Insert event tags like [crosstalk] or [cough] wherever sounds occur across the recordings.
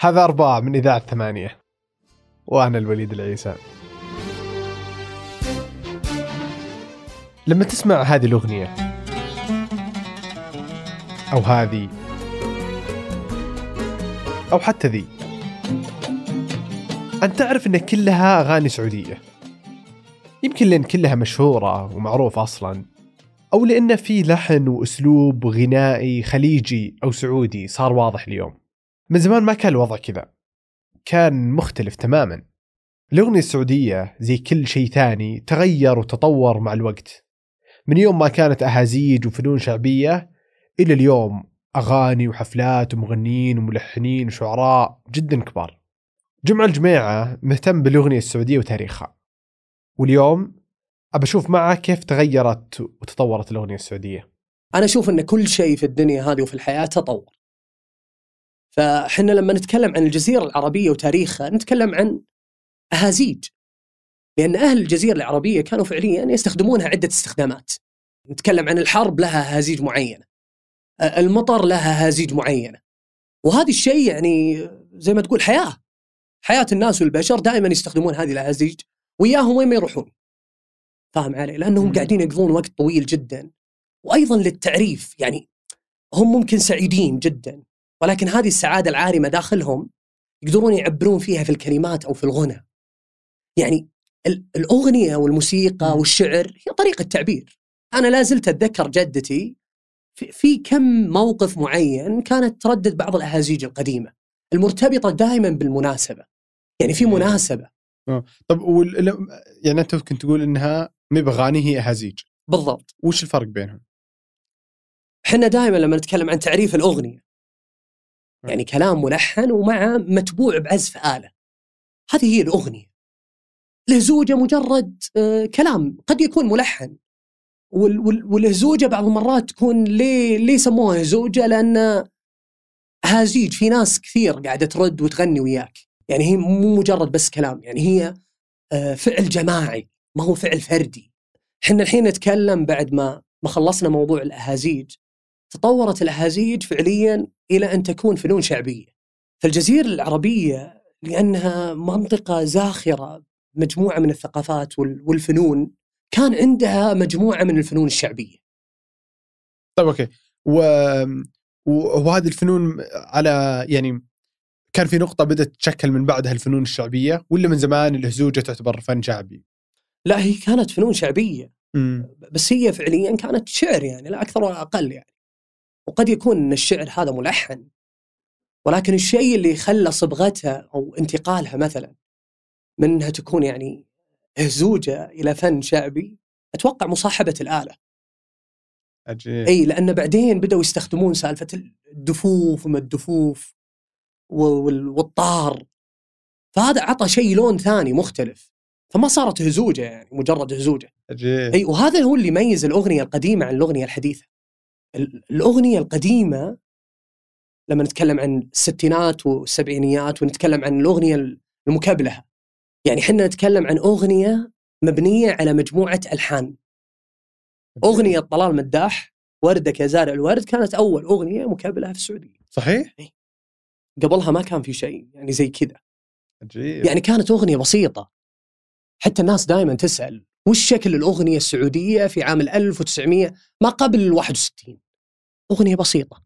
هذا أرباع من إذاعة ثمانية. وأنا الوليد العيسى. لما تسمع هذه الأغنية أو هذه أو حتى ذي أنت تعرف أن كلها أغاني سعودية. يمكن لأن كلها مشهورة ومعروفة أصلا أو لأن في لحن وأسلوب غنائي خليجي أو سعودي صار واضح اليوم. من زمان ما كان الوضع كذا. كان مختلف تماما. الأغنية السعودية زي كل شيء ثاني تغير وتطور مع الوقت. من يوم ما كانت أهازيج وفنون شعبية إلى اليوم أغاني وحفلات ومغنيين وملحنين وشعراء جدا كبار. جمع الجميعة مهتم بالأغنية السعودية وتاريخها. واليوم أبى أشوف معه كيف تغيرت وتطورت الأغنية السعودية. أنا أشوف إن كل شيء في الدنيا هذه وفي الحياة تطور. فاحنا لما نتكلم عن الجزيرة العربية وتاريخها نتكلم عن أهازيج. لأن أهل الجزيرة العربية كانوا فعليا يستخدمونها عدة استخدامات. نتكلم عن الحرب لها أهازيج معينة. أ- المطر لها أهازيج معينة. وهذا الشيء يعني زي ما تقول حياة. حياة الناس والبشر دائما يستخدمون هذه الأهازيج وياهم وين ما يروحون. فاهم علي؟ لأنهم مم. قاعدين يقضون وقت طويل جدا وأيضا للتعريف يعني هم ممكن سعيدين جدا ولكن هذه السعادة العارمة داخلهم يقدرون يعبرون فيها في الكلمات أو في الغنى. يعني ال- الأغنية والموسيقى. والشعر هي طريقة تعبير. أنا لا زلت أتذكر جدتي في, كم موقف معين كانت تردد بعض الأهازيج القديمة المرتبطة دائما بالمناسبة. يعني في مم. مناسبة طب وال... يعني أنت ممكن تقول إنها مي بأغاني هي أهازيج بالضبط. وش الفرق بينهم؟ إحنا دائما لما نتكلم عن تعريف الأغنية يعني كلام ملحن ومع متبوع بعزف اله هذه هي الأغنية. الهزوجه مجرد آه، كلام قد يكون ملحن. وال- وال- والهزوجه بعض المرات تكون ليه ليه يسموها هزوجه لأن هازيج في ناس كثير قاعدة ترد وتغني وياك. يعني هي مو مجرد بس كلام يعني هي آه، فعل جماعي ما هو فعل فردي. إحنا الحين نتكلم بعد ما ما خلصنا موضوع الاهازيج تطورت الأهازيج فعليا إلى أن تكون فنون شعبية. فالجزيرة العربية لأنها منطقة زاخرة مجموعة من الثقافات وال- والفنون كان عندها مجموعة من الفنون الشعبية. طيب أوكي و... و- وهذه الفنون على يعني كان في نقطة بدأت تتشكل من بعدها الفنون الشعبية ولا من زمان الهزوجة تعتبر فن شعبي؟ لا هي كانت فنون شعبية امم بس هي فعليا كانت شعر يعني لا أكثر ولا أقل يعني. وقد يكون إن الشعر هذا ملحن ولكن الشيء اللي خلى صبغتها أو انتقالها مثلا من انها تكون يعني هزوجة إلى فن شعبي أتوقع مصاحبة الآلة. عجيب. إي لأن بعدين بدأوا يستخدمون سالفة الدفوف وما الدفوف والطار. فهذا عطى شيء لون ثاني مختلف. فما صارت هزوجة يعني مجرد هزوجة. عجيب. إي وهذا هو اللي يميز الأغنية القديمة عن الأغنية الحديثة. ال- الأغنية القديمة لما نتكلم عن الستينات والسبعينيات ونتكلم عن الأغنية المكبلهه يعني إحنا نتكلم عن أغنية مبنية على مجموعة ألحان. أغنية طلال مداح وردك يا زارع الورد كانت أول أغنية مكبلهه في السعودية. صحيح؟ قبلها ما كان في شيء يعني زي كذا. عجيب. يعني كانت أغنية بسيطة. حتى الناس دائما تسأل وش شكل الأغنية السعودية في عام ال 1900 ما قبل ال 61 أغنية بسيطة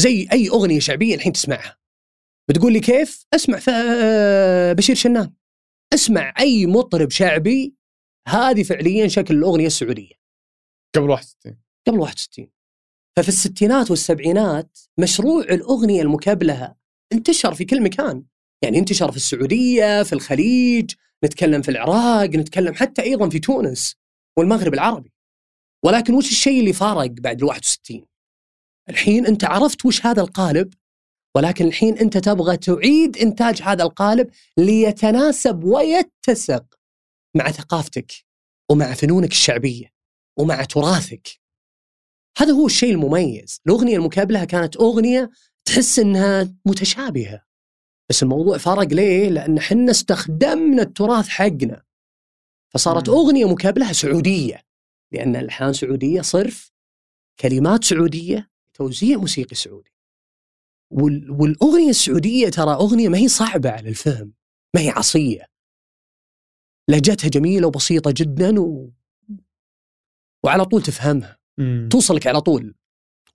زي أي أغنية شعبية الحين تسمعها. بتقول لي كيف؟ اسمع ف- بشير شنان. اسمع أي مطرب شعبي هذه فعليا شكل الأغنية السعودية. قبل 61 قبل 61 ففي الستينات والسبعينات مشروع الأغنية المكبلهه انتشر في كل مكان. يعني انتشر في السعودية في الخليج نتكلم في العراق نتكلم حتى أيضا في تونس والمغرب العربي. ولكن وش الشيء اللي فارق بعد ال 61 الحين أنت عرفت وش هذا القالب ولكن الحين أنت تبغى تعيد إنتاج هذا القالب ليتناسب ويتسق مع ثقافتك ومع فنونك الشعبية ومع تراثك. هذا هو الشيء المميز. الأغنية المكابلة كانت أغنية تحس أنها متشابهة. بس الموضوع فرق ليه؟ لأن حنا استخدمنا التراث حقنا فصارت مم. أغنية مكابلة سعودية لأن الألحان سعودية صرف كلمات سعودية توزيع موسيقي سعودي وال... والأغنية السعودية ترى أغنية ما هي صعبة على الفهم ما هي عصية لهجتها جميلة وبسيطة جدا و... وعلى طول تفهمها مم. توصلك على طول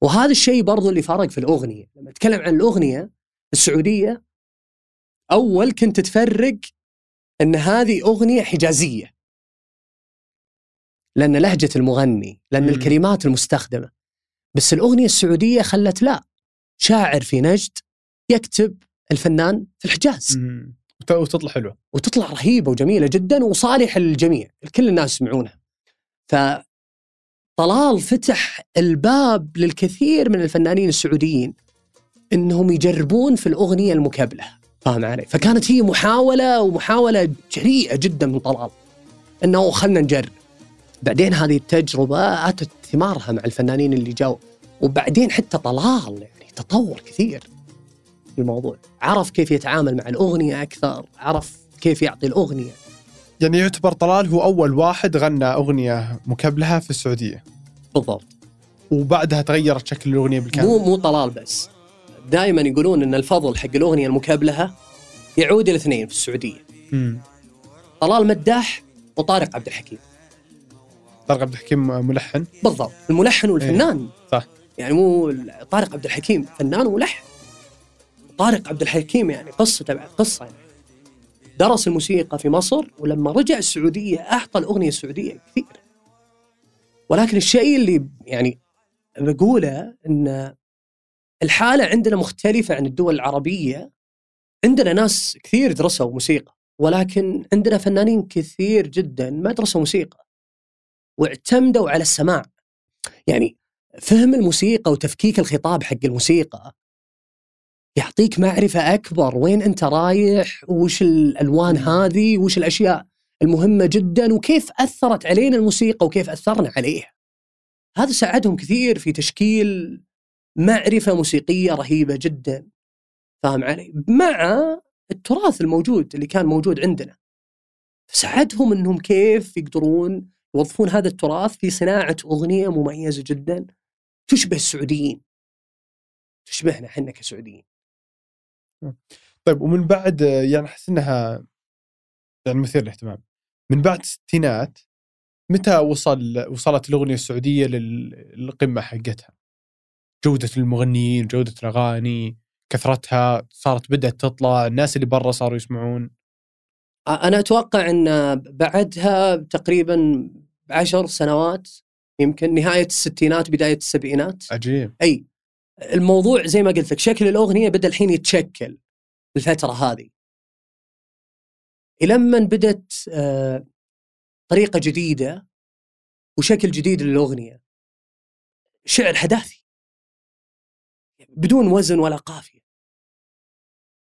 وهذا الشيء برضو اللي فرق في الأغنية لما أتكلم عن الأغنية السعودية أول كنت تفرق إن هذه أغنية حجازية. لأن لهجة المغني لأن مم. الكلمات المستخدمة. بس الأغنية السعودية خلت لا شاعر في نجد يكتب الفنان في الحجاز. مم. وت- وتطلع حلوة. وتطلع رهيبة وجميلة جدا وصالحه للجميع كل الناس يسمعونها. ف طلال فتح الباب للكثير من الفنانين السعوديين إنهم يجربون في الأغنية المكابلة. فاهم علي؟ فكانت هي محاولة ومحاولة جريئة جدا من طلال. إنه خلنا نجرب. بعدين هذه التجربة أتت ثمارها مع الفنانين اللي جو وبعدين حتى طلال يعني تطور كثير في الموضوع. عرف كيف يتعامل مع الأغنية أكثر عرف كيف يعطي الأغنية. يعني يعتبر طلال هو أول واحد غنى أغنية مكبلها في السعودية. بالضبط. وبعدها تغيرت شكل الأغنية بالكامل. مو مو طلال بس. دائما يقولون إن الفضل حق الأغنية المكابلها يعود إلى اثنين في السعودية. مم. طلال مداح وطارق عبد الحكيم. طارق عبد الحكيم ملحن؟ بالضبط الملحن والفنان. صح. يعني مو طارق عبد الحكيم فنان وملحن. طارق عبد الحكيم يعني قصة بعد قصة يعني. درس الموسيقى في مصر ولما رجع السعودية أعطى الأغنية السعودية كثير. ولكن الشيء اللي يعني بقوله أن الحالة عندنا مختلفة عن الدول العربية. عندنا ناس كثير درسوا موسيقى ولكن عندنا فنانين كثير جدا ما درسوا موسيقى واعتمدوا على السماع. يعني فهم الموسيقى وتفكيك الخطاب حق الموسيقى يعطيك معرفة أكبر وين أنت رايح وش الألوان هذه وش الأشياء المهمة جدا وكيف أثرت علينا الموسيقى وكيف أثرنا عليها. هذا ساعدهم كثير في تشكيل معرفة موسيقية رهيبة جدا. فاهم علي؟ مع التراث الموجود اللي كان موجود عندنا. ساعدهم إنهم كيف يقدرون يوظفون هذا التراث في صناعة أغنية مميزة جدا. تشبه السعوديين. تشبهنا إحنا كسعوديين. طيب ومن بعد يعني أحس إنها يعني مثير للاهتمام. من بعد الستينات متى وصل وصلت الأغنية السعودية لل- للقمة حقتها؟ جودة المغنيين، جودة الأغاني، كثرتها صارت بدأت تطلع، الناس اللي برا صاروا يسمعون. أنا أتوقع إن بعدها تقريبا عشر سنوات يمكن نهاية الستينات بداية السبعينات. عجيب. أي الموضوع زي ما قلت لك شكل الأغنية بدأ الحين يتشكل الفترة هذه. لما بدت آه، طريقة جديدة وشكل جديد للأغنية. شعر حداثي. بدون وزن ولا قافية.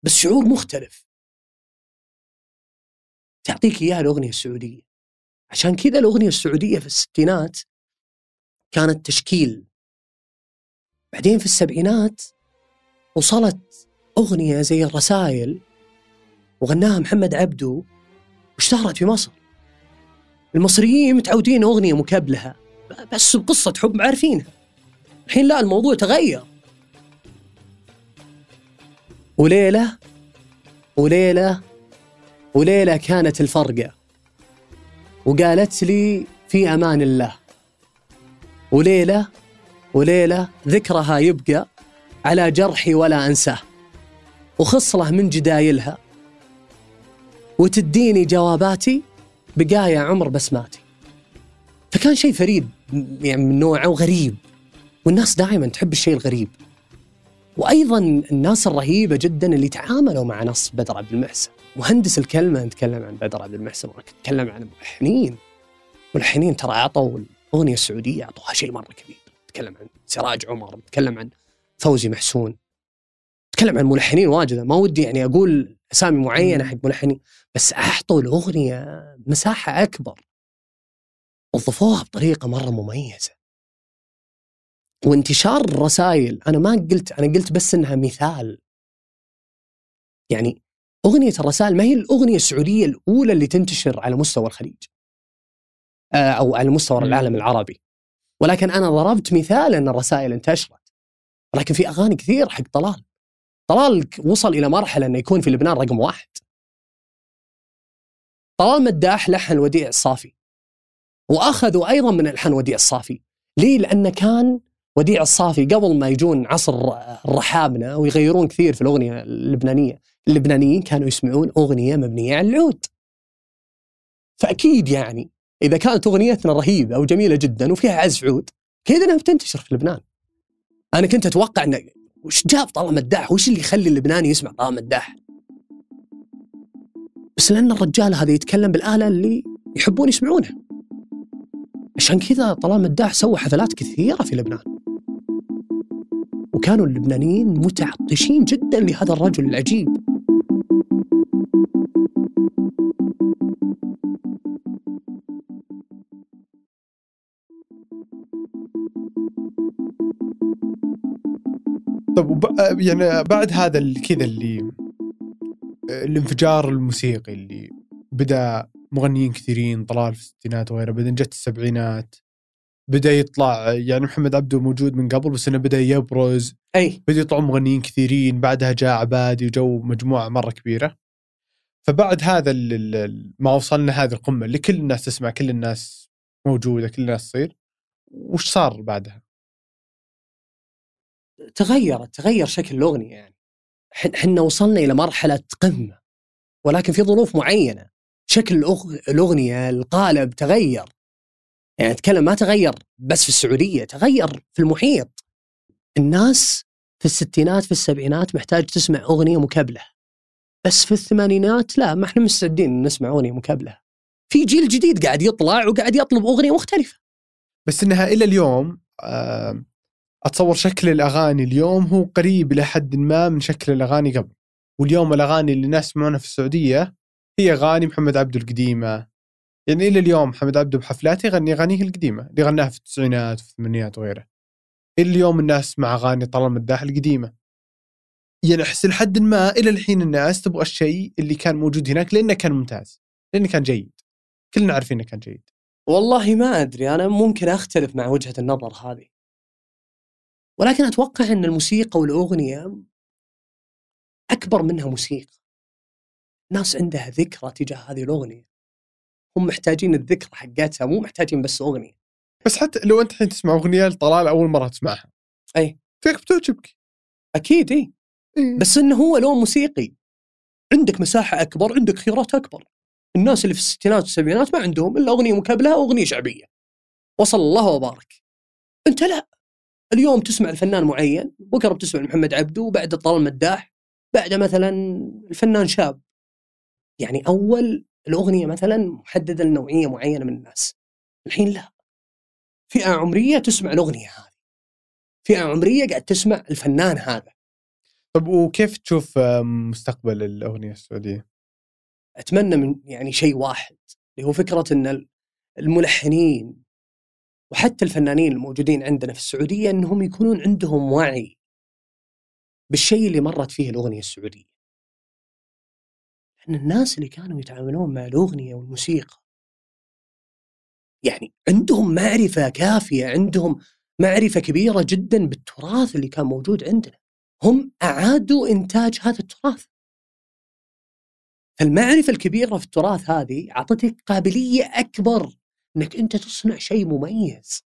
بس شعور مختلف. تعطيك إياها الأغنية السعودية. عشان كذا الأغنية السعودية في الستينات كانت تشكيل. بعدين في السبعينات وصلت أغنية زي الرسائل وغناها محمد عبدو واشتهرت في مصر. المصريين متعودين أغنية مكبلها بس بقصة حب عارفينها. الحين لا الموضوع تغير. وليلة وليلة وليلة كانت الفرقة وقالت لي في أمان الله. وليلة وليلة ذكرها يبقى على جرحي ولا أنساه. وخصله من جدايلها. وتديني جواباتي بقايا عمر بسماتي. فكان شيء فريد يعني من نوعه وغريب والناس دائما تحب الشيء الغريب. وأيضا الناس الرهيبة جدا اللي تعاملوا مع نص بدر عبد المحسن. مهندس الكلمة نتكلم عن بدر عبد المحسن نتكلم عن الملحنين ملحنين ترى أعطوا الأغنية السعودية أعطوها شيء مرة كبير. نتكلم عن سراج عمر نتكلم عن فوزي محسون. نتكلم عن ملحنين واجد. ما ودي يعني أقول أسامي معينة حق ملحنين بس أعطوا الأغنية مساحة أكبر. وظفوها بطريقة مرة مميزة. وانتشار الرسائل أنا ما قلت أنا قلت بس إنها مثال. يعني أغنية الرسائل ما هي الأغنية السعودية الأولى اللي تنتشر على مستوى الخليج. آه، أو على مستوى. العالم العربي. ولكن أنا ضربت مثال إن الرسائل انتشرت. ولكن في أغاني كثير حق طلال. طلال وصل إلى مرحلة إنه يكون في لبنان رقم واحد. طلال مداح لحن وديع الصافي. وأخذوا أيضا من الحان وديع الصافي. ليه؟ لأنه كان وديع الصافي قبل ما يجون عصر الرحابنه ويغيرون كثير في الأغنية اللبنانية، اللبنانيين كانوا يسمعون أغنية مبنية على العود. فأكيد يعني إذا كانت أغنيتنا رهيبة وجميلة جدا وفيها عزف عود، كذا إنها بتنتشر في لبنان. أنا كنت أتوقع انه وش جاب طلال مداح؟ وش اللي يخلي اللبناني يسمع طلال مداح؟ بس لأن الرجال هذا يتكلم بالآلة اللي يحبون يسمعونها. عشان كذا طلال مداح سوى حفلات كثيرة في لبنان. وكانوا اللبنانيين متعطشين جدا لهذا الرجل العجيب. طب وب... يعني بعد هذا كذا اللي الانفجار الموسيقي اللي بدأ مغنيين كثيرين طلال في الستينات وغيره بعدين جت السبعينات بدأ يطلع يعني محمد عبده موجود من قبل بس إنه بدأ يبرز أي بدأ يطلعون مغنيين كثيرين بعدها جاء عبادي وجو مجموعة مرة كبيرة فبعد هذا ما وصلنا هذه القمة اللي كل الناس تسمع كل الناس موجودة كل الناس تصير وش صار بعدها؟ تغيرت تغير شكل الأغنية يعني. ح- حنا وصلنا إلى مرحلة قمة ولكن في ظروف معينة شكل الأغنية القالب تغير. يعني أتكلم ما تغير بس في السعودية تغير في المحيط. الناس في الستينات في السبعينات محتاج تسمع أغنية مكبلة. بس في الثمانينات لا ما إحنا مستعدين نسمع أغنية مكبلة. في جيل جديد قاعد يطلع وقاعد يطلب أغنية مختلفة. بس إنها إلى اليوم آه، أتصور شكل الأغاني اليوم هو قريب إلى حد ما من شكل الأغاني قبل واليوم الأغاني اللي الناس يسمعونها في السعودية هي أغاني محمد عبده القديمة يعني إلى اليوم محمد عبده بحفلاته يغني أغانيه القديمة اللي غناها في التسعينات وفي الثمانينات وغيره إلى اليوم الناس مع أغاني طلال مداح القديمة يعني أحس لحد ما إلى الحين الناس تبغى الشيء اللي كان موجود هناك لأنه كان ممتاز لأنه كان جيد كلنا عارفين إنه كان جيد والله ما أدري أنا ممكن أختلف مع وجهة النظر هذه. ولكن أتوقع إن الموسيقى والأغنية أكبر منها موسيقى. ناس عندها ذكرى تجاه هذه الأغنية. هم محتاجين الذكرى حقتها مو محتاجين بس أغنية. بس حتى لو أنت الحين تسمع أغنية لطلال أول مرة تسمعها أي. فيك بتعجبك أكيد إي بس إنه هو لون موسيقي. عندك مساحة أكبر، عندك خيارات أكبر. الناس اللي في الستينات والسبعينات ما عندهم إلا أغنية مكبله أو أغنية شعبية. وصل الله وبارك. أنت لا. اليوم تسمع الفنان معين، بكره بتسمع محمد عبده وبعد طلال مداح، بعد مثلا الفنان شاب. يعني أول الأغنية مثلا محددة لنوعية معينة من الناس. الحين لا. فئة عمرية تسمع الأغنية هذه. فئة عمرية قاعد تسمع الفنان هذا. طب وكيف تشوف مستقبل الأغنية السعودية؟ أتمنى من يعني شيء واحد اللي هو فكرة إن الملحنين وحتى الفنانين الموجودين عندنا في السعودية إنهم يكونون عندهم وعي بالشيء اللي مرت فيه الأغنية السعودية. لأن الناس اللي كانوا يتعاملون مع الأغنية والموسيقى يعني عندهم معرفة كافية، عندهم معرفة كبيرة جدا بالتراث اللي كان موجود عندنا. هم أعادوا إنتاج هذا التراث. فالمعرفة الكبيرة في التراث هذه أعطتك قابلية أكبر أنك أنت تصنع شيء مميز.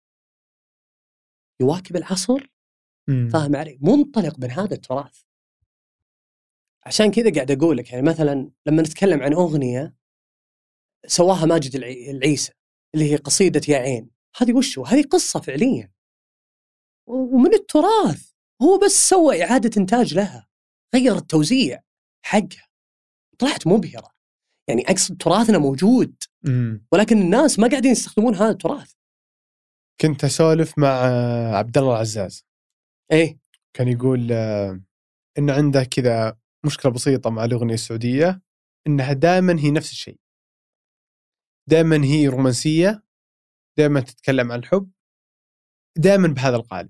يواكب العصر؟ فاهم علي؟ منطلق من هذا التراث. عشان كذا قاعد أقول لك يعني مثلا لما نتكلم عن أغنية سواها ماجد العي- العيسى اللي هي قصيدة يا عين هذه وشو هذه قصة فعليا. ومن التراث هو بس سوى إعادة إنتاج لها غير التوزيع حقها. طلعت مبهرة. يعني أقصد تراثنا موجود. ولكن الناس ما قاعدين يستخدمون هذا التراث. كنت أسولف مع عبد الله العزاز. إيه. كان يقول آه، ان عنده كذا مشكلة بسيطة مع الأغنية السعودية إنها دائما هي نفس الشيء. دائما هي رومانسية دائما تتكلم عن الحب دائما بهذا القالب.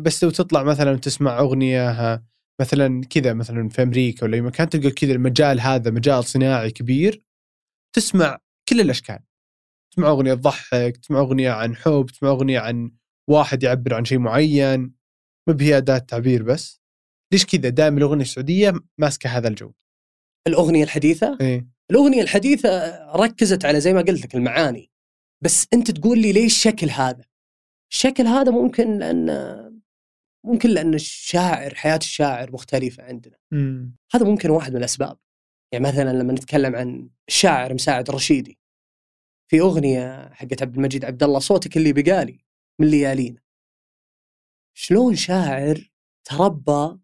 بس لو تطلع مثلا وتسمع أغنية مثلا كذا مثلا في أمريكا ولا أي مكان تلقى كذا المجال هذا مجال صناعي كبير تسمع كل الأشكال. تسمع أغنية تضحك تسمع أغنية عن حب تسمع أغنية عن واحد يعبر عن شيء معين ما بهي اداه تعبير بس. ليش كذا دائما الأغنية السعودية ماسكة هذا الجو؟ الأغنية الحديثة؟ إيه. الأغنية الحديثة ركزت على زي ما قلت لك المعاني بس أنت تقول لي ليش الشكل هذا؟ الشكل هذا ممكن لأن ممكن لأن الشاعر حياة الشاعر مختلفة عندنا. امم هذا ممكن واحد من الأسباب. يعني مثلا لما نتكلم عن الشاعر مساعد الرشيدي في أغنية حقت عبد المجيد عبد الله صوتك اللي بقالي من ليالينا. شلون شاعر تربى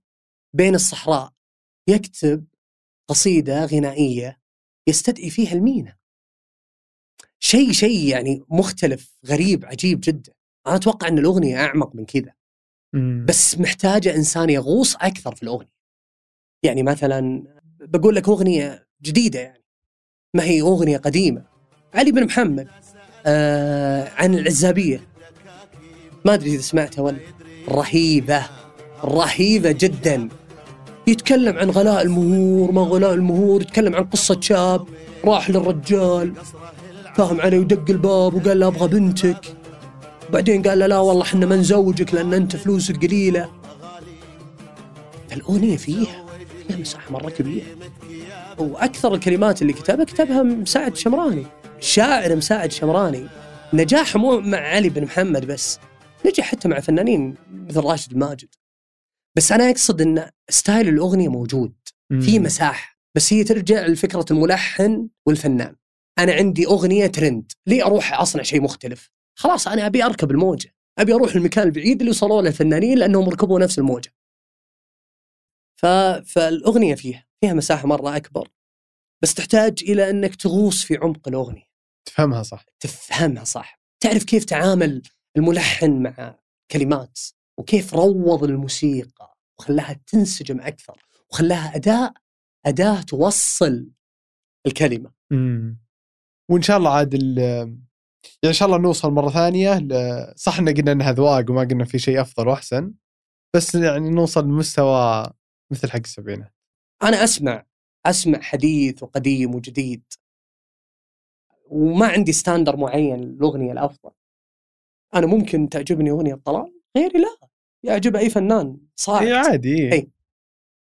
بين الصحراء يكتب قصيدة غنائية يستدعي فيها المينا. شيء شيء يعني مختلف غريب عجيب جدا. أنا أتوقع إن الأغنية أعمق من كذا. بس محتاجه إنسان يغوص أكثر في الأغنية. يعني مثلا بقول لك أغنية جديدة يعني. ما هي أغنية قديمة؟ علي بن محمد آه عن العزابية. ما أدري إذا سمعتها ولا رهيبة رهيبة جدا. يتكلم عن غلاء المهور ما غلاء المهور يتكلم عن قصة شاب راح للرجال فاهم علي ودق الباب وقال له أبغى بنتك. بعدين قال له لا والله إحنا ما نزوجك لأن أنت فلوسك قليلة. الأغنية فيها فيها مساحة مرة كبيرة. وأكثر الكلمات اللي كتبها كتبها مساعد شمراني. شاعر مساعد شمراني. نجاح مو مع علي بن محمد بس نجح حتى مع فنانين مثل راشد الماجد بس أنا أقصد إن style الأغنية موجود في مساحة بس هي ترجع لفكرة الملحن والفنان. أنا عندي أغنية ترند ليه أروح أصنع شيء مختلف؟ خلاص أنا أبي أركب الموجة أبي أروح المكان البعيد اللي وصلوا له الفنانين لأنهم ركبوا نفس الموجة. ف... فالأغنية فيها فيها مساحة مرة أكبر بس تحتاج إلى إنك تغوص في عمق الأغنية. تفهمها صح. تفهمها صح. تعرف كيف تعامل الملحن مع كلمات؟ وكيف روض الموسيقى وخلاها تنسجم أكثر وخلاها أداء أداة توصل الكلمة. امم وإن شاء الله عاد يعني إن شاء الله نوصل مرة ثانية ل- صح إن قلنا إنها ذواق وما قلنا في شيء أفضل وأحسن بس يعني نوصل لمستوى مثل حق السبعينات. أنا أسمع أسمع حديث وقديم وجديد. وما عندي standard معين للأغنية الأفضل. أنا ممكن تعجبني أغنية طلال غيري لا يعجب أي فنان صاعد. اي عادي. اي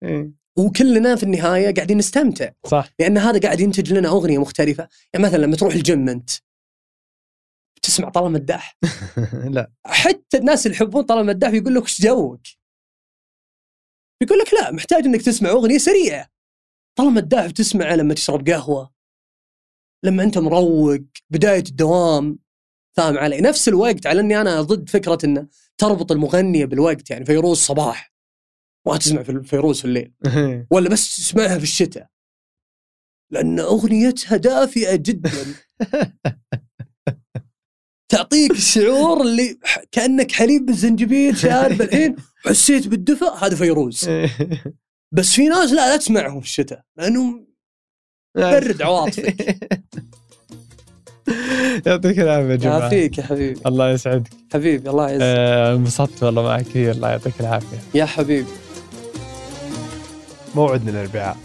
إيه. وكلنا في النهاية قاعدين نستمتع. صح. لأن هذا قاعد ينتج لنا أغنية مختلفة. يعني مثلا لما تروح الجيم أنت تسمع طلال مداح؟ [laughs] لا. حتى الناس اللي يحبون طلال مداح يقول لك إيش جوك؟ يقول لك لا محتاج إنك تسمع أغنية سريعة. طلال مداح بتسمعه لما تشرب قهوة لما أنت مروق بداية الدوام. فاهم علي نفس الوقت على إني أنا ضد فكرة إنه تربط المغنيه بالوقت يعني فيروز صباح. ما تسمع في فيروز في الليل. [laughs] ولا بس تسمعها في الشتاء. لأن أغنيتها دافئة جدا. [laughs] تعطيك الشعور اللي كأنك حليب بالزنجبيل شارب [laughs] الحين حسيت بالدفء هذا فيروز بس في ناس لا لا تسمعهم في الشتاء لأنهم برد عواطفك. [laughs] يعطيك العافية يا جماعة. يعافيك يا حبيبي. الله يسعدك. حبيبي الله يعزك آه، انبسطت والله معك كثير الله يعطيك العافية. يا حبيبي. موعدنا الأربعاء.